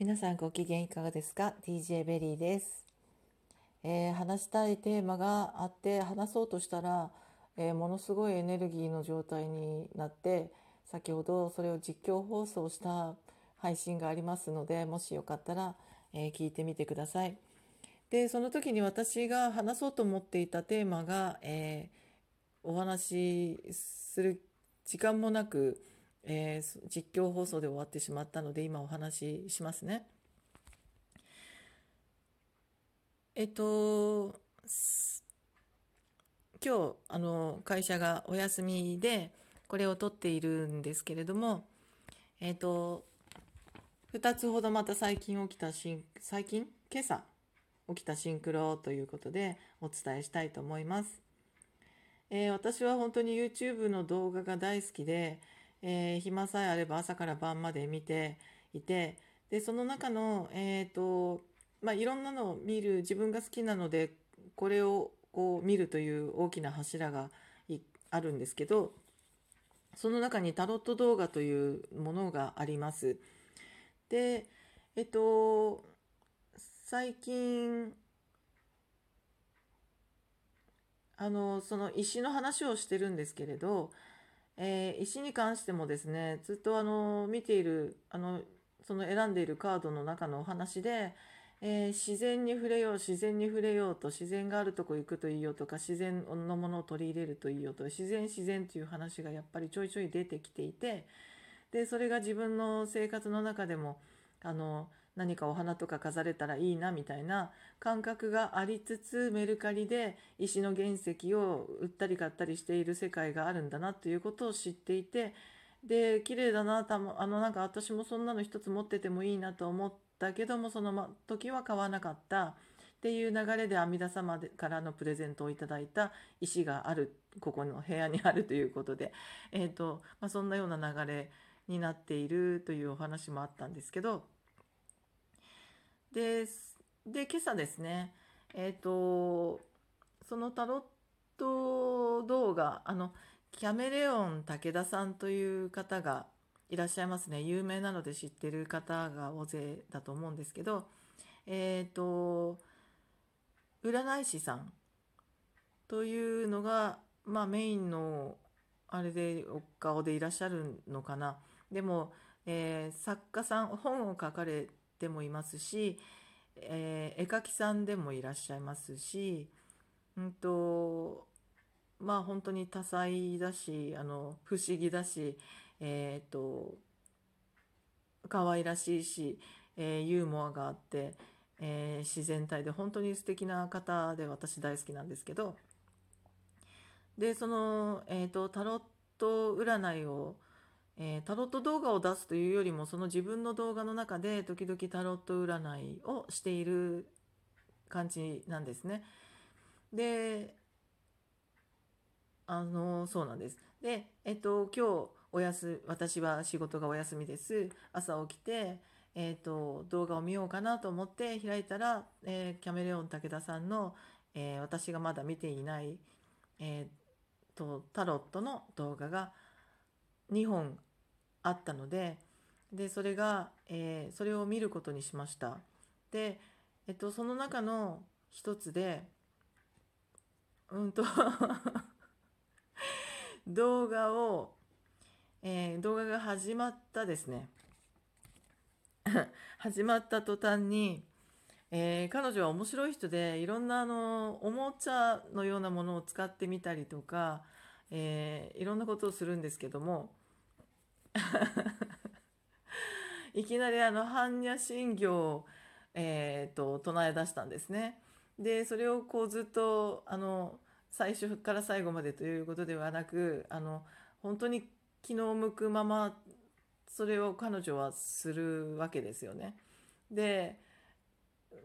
皆さんご機嫌いかがですか ?DJ ベリーです、えー話したいテーマがあって話そうとしたら、えーものすごいエネルギーの状態になって先ほどそれを実況放送した配信がありますのでもしよかったら、えー聞いてみてください。でその時に私が話そうと思っていたテーマが、えお話しする時間もなく、えー実況放送で終わってしまったので今お話ししますね。えっと今日あの会社がお休みでこれを撮っているんですけれどもえっと2つほどまた最近起きたシン最近？今朝起きたシンクロということでお伝えしたいと思います。えー私は本当に YouTube の動画が大好きで、えー暇さえあれば朝から晩まで見ていてでその中の、えーとまあ、いろんなのを見る自分が好きなのでこれをこう見るという大きな柱があるんですけどその中にタロット動画というものがあります。でえっと最近あのその石の話をしてるんですけれど、えー石に関してもですねずっとあの見ているあのその選んでいるカードの中のお話で、えー自然に触れよう自然に触れようと自然があるとこ行くといいよとか自然のものを取り入れるといいよと自然自然という話がやっぱりちょいちょい出てきていてでそれが自分の生活の中でもあの何かお花とか飾れたらいいなみたいな感覚がありつつメルカリで石の原石を売ったり買ったりしている世界があるんだなということを知っていてで綺麗だなたもあのなんか私もそんなの一つ持っててもいいなと思ったけどもその時は買わなかった。っていう流れで阿弥陀様からのプレゼントをいただいた石があるここの部屋にあるということで、えーとまあ、そんなような流れになっているというお話もあったんですけどでで今朝ですねえっ、とそのタロット動画あのキャメレオン武田さんという方がいらっしゃいますね。有名なので知ってる方が大勢だと思うんですけどえっ、と占い師さんというのがまあメインのあれでお顔でいらっしゃるのかな。でも、えー作家さん本を書かれてもいますし、えー絵描きさんでもいらっしゃいますしうんとまあ本当に多彩だしあの不思議だしえっ、と可愛らしいし、えーユーモアがあって、えー自然体で本当に素敵な方で私大好きなんですけどでその、えー、とタロット占いを、えータロット動画を出すというよりもその自分の動画の中で時々タロット占いをしている感じなんですね。であのそうなんです。で、えっと、今日おやす私は仕事がお休みです。朝起きて、えっと、動画を見ようかなと思って開いたら、えーキャメレオン武田さんの、えー私がまだ見ていない、えーとタロットの動画が2本あったのででそれが、えーそれを見ることにしました。で、えっと、その中の一つでうんと 動画を、えー動画が始まったですね 始まった途端に、えー彼女は面白い人でいろんなあのおもちゃのようなものを使ってみたりとか、えーいろんなことをするんですけども いきなりあの般若心経を、えーと唱え出したんですね。でそれをこうずっとあの最初から最後までということではなくあの本当に気の向くままそれを彼女はするわけですよね。で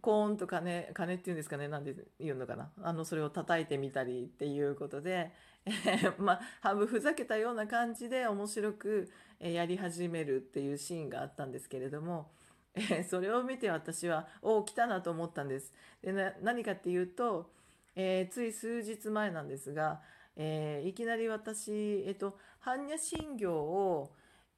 コーンと鐘鐘っていうんですかねなんで言うのかなあのそれを叩いてみたりっていうことで、えーまあ半分ふざけたような感じで面白くやり始めるっていうシーンがあったんですけれども、えそれを見て私はおお来たなと思ったんです。で何かっていうと、えーつい数日前なんですが、えーいきなり私、えっと、般若心経を、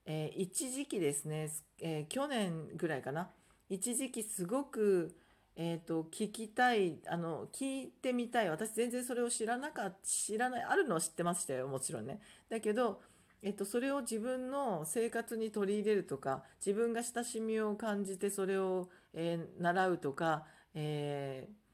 えー一時期ですね、え去年ぐらいかな一時期すごく、えーと、聞きたいあの聞いてみたい私全然それを知らなかった知らないあるのは知ってましたよもちろんねだけど、えっと、それを自分の生活に取り入れるとか自分が親しみを感じてそれを、えー、習うとか、えー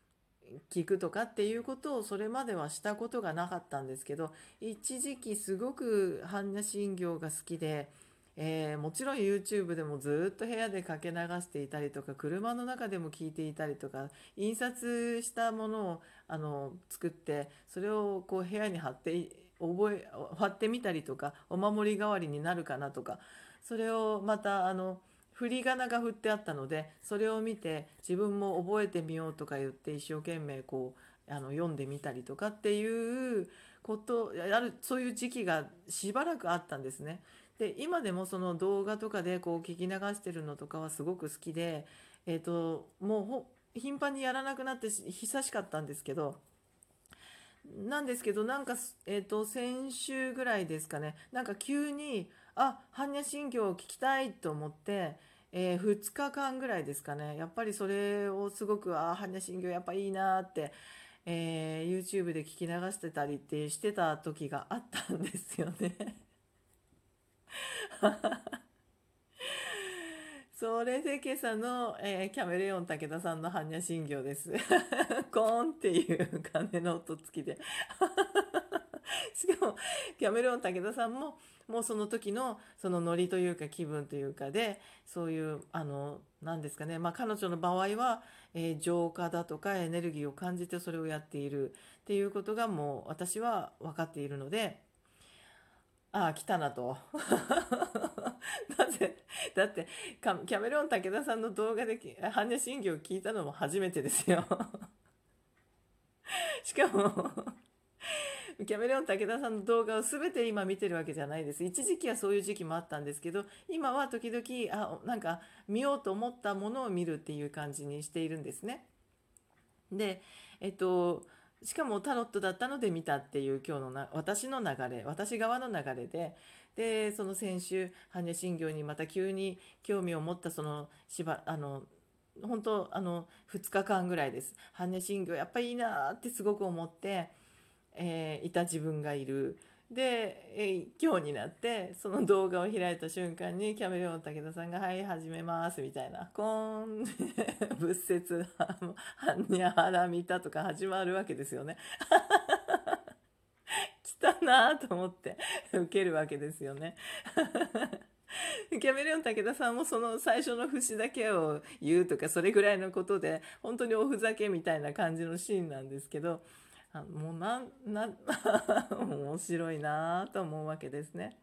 聞くとかっていうことをそれまではしたことがなかったんですけど一時期すごく般若心経が好きでえー、もちろん YouTube でもずっと部屋でかけ流していたりとか車の中でも聞いていたりとか印刷したものをあの作ってそれをこう部屋に貼って覚え貼ってみたりとかお守り代わりになるかなとかそれをまたあの振り仮名が振ってあったのでそれを見て自分も覚えてみようとか言って一生懸命こうあの読んでみたりとかっていうことあるそういう時期がしばらくあったんですね。で今でもその動画とかでこう聞き流してるのとかはすごく好きで、えーと、もう頻繁にやらなくなって久しかったんですけどなんですけどなんか、えーと、先週ぐらいですかねなんか急にあ般若心経を聞きたいと思って、えー、2日間ぐらいですかねやっぱりそれをすごくあ般若心経やっぱいいなって、えー、YouTube で聞き流してたりってしてた時があったんですよね。それで今朝の、えー、キャメレオン武田さんの般若心経です。コーンっていう鐘の音付きで。しかも、キャメレオン武田さんも、もうその時の、そのノリというか気分というかで、そういう、あの、何ですかね、まあ彼女の場合は、えー、浄化だとかエネルギーを感じてそれをやっているっていうことがもう私は分かっているので、ああ、来たなと。だってキャメロン武田さんの動画で般若心経を聞いたのも初めてですよ。しかも キャメロン武田さんの動画を全て今見てるわけじゃないです。一時期はそういう時期もあったんですけど、今は時々、あ、なんか見ようと思ったものを見るっていう感じにしているんですね。で、えっと、しかもタロットだったので見たっていう今日のな私の流れ私側の流れででその先週般若心経にまた急に興味を持ったそのしばあの本当あの2日間ぐらいです般若心経やっぱいいなってすごく思って、えー、いた自分がいる。で、え今日になってその動画を開いた瞬間にキャメレオン武田さんが「はい始めます」みたいな「コーン仏説般若腹見た」とか始まるわけですよね。来たなと思って受けるわけですよね。キャメレオン武田さんもその最初の節だけを言うとかそれぐらいのことで本当におふざけみたいな感じのシーンなんですけどあもうなんな 面白いなと思うわけですね。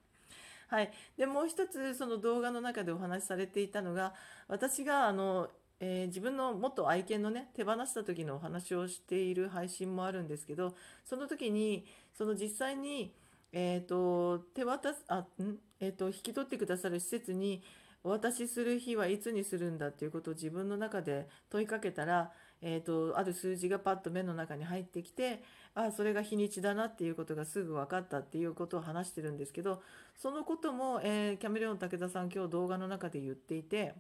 はい、でもう一つその動画の中でお話しされていたのが私があの、えー、自分の元愛犬のね手放した時のお話をしている配信もあるんですけどその時にその実際に、えーと、手渡すあん、えーと引き取ってくださる施設にお渡しする日はいつにするんだっていうことを自分の中で問いかけたらえーと、ある数字がパッと目の中に入ってきてあそれが日にちだなっていうことがすぐ分かったっていうことを話してるんですけどそのことも、えー、キャメレオン武田さん今日動画の中で言っていて、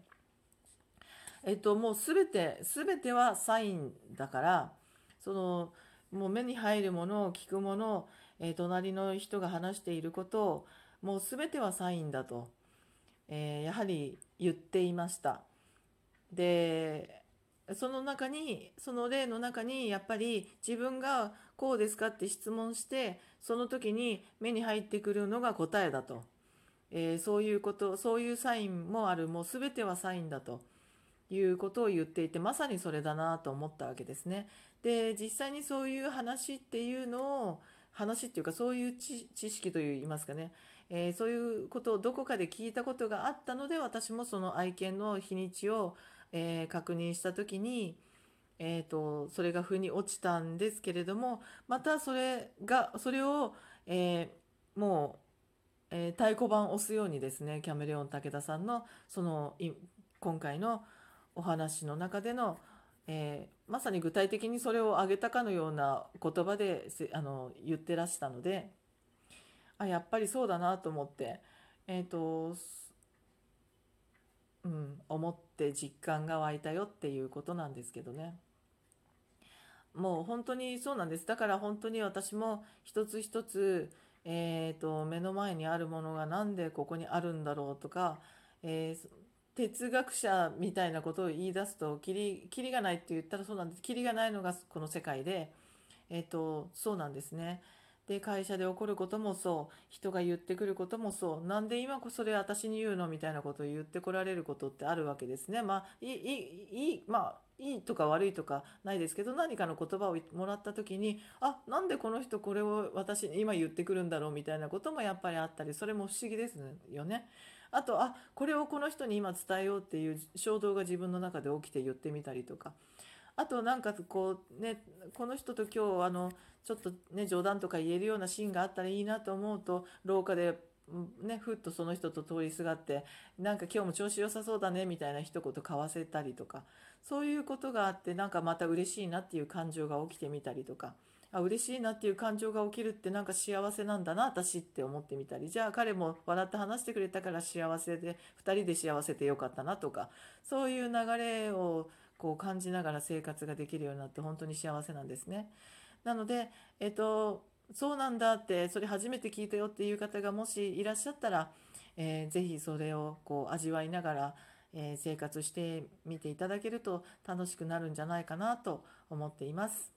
えっ、ー、と、もう全て全てはサインだからそのもう目に入るものを聞くものを、えー、隣の人が話していることをもう全てはサインだと、えー、やはり言っていました。でその中にその例の中にやっぱり自分がこうですかって質問してその時に目に入ってくるのが答えだと、えー、そういうことそういうサインもある。もう全てはサインだと。いうことを言っていてまさにそれだなと思ったわけですね。で実際にそういう話っていうのを話っていうかそういう知識といいますかね、えー、そういうことをどこかで聞いたことがあったので私もその愛犬の日にちをえー、確認した時に、えーと、それが腑に落ちたんですけれどもまたそれがそれを、えー、もう、えー、太鼓判を押すようにですねキャメレオン武田さんのその今回のお話の中での、えー、まさに具体的にそれを挙げたかのような言葉であの言ってらしたのであやっぱりそうだなと思って、えーとうん、思って実感が湧いたよっていうことなんですけどね。もう本当にそうなんです。だから本当に私も一つ一つ、えーと、目の前にあるものが何でここにあるんだろうとか、えー哲学者みたいなことを言い出すとキリキリがないって言ったらそうなんですキリがないのがこの世界で、えーと、そうなんですねで会社で起こることもそう。人が言ってくることもそう。なんで今こそれ私に言うのみたいなことを言ってこられることってあるわけですね。まあいいいいまあいいとか悪いとかないですけど何かの言葉をもらった時にあなんでこの人これを私に今言ってくるんだろうみたいなこともやっぱりあったりそれも不思議ですよね。あとあこれをこの人に今伝えようっていう衝動が自分の中で起きて言ってみたりとか。あとなんかこうねこの人と今日あのちょっとね冗談とか言えるようなシーンがあったらいいなと思うと廊下でね、ふっとその人と通りすがってなんか今日も調子良さそうだねみたいな一言交わせたりとかそういうことがあってなんかまた嬉しいなっていう感情が起きてみたりとかあ嬉しいなっていう感情が起きるってなんか幸せなんだな私って思ってみたりじゃあ彼も笑って話してくれたから幸せで2人で幸せでよかったなとかそういう流れをこう感じながら生活ができるようになって本当に幸せなんですね。なので、えっと、そうなんだってそれ初めて聞いたよっていう方がもしいらっしゃったら、えー、ぜひそれをこう味わいながら、えー、生活してみていただけると楽しくなるんじゃないかなと思っています。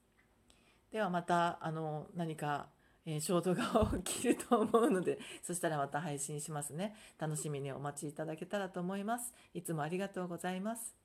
ではまたあの何か、えー、衝動が起きると思うのでそしたらまた配信しますね楽しみにお待ちいただけたらと思いますいつもありがとうございます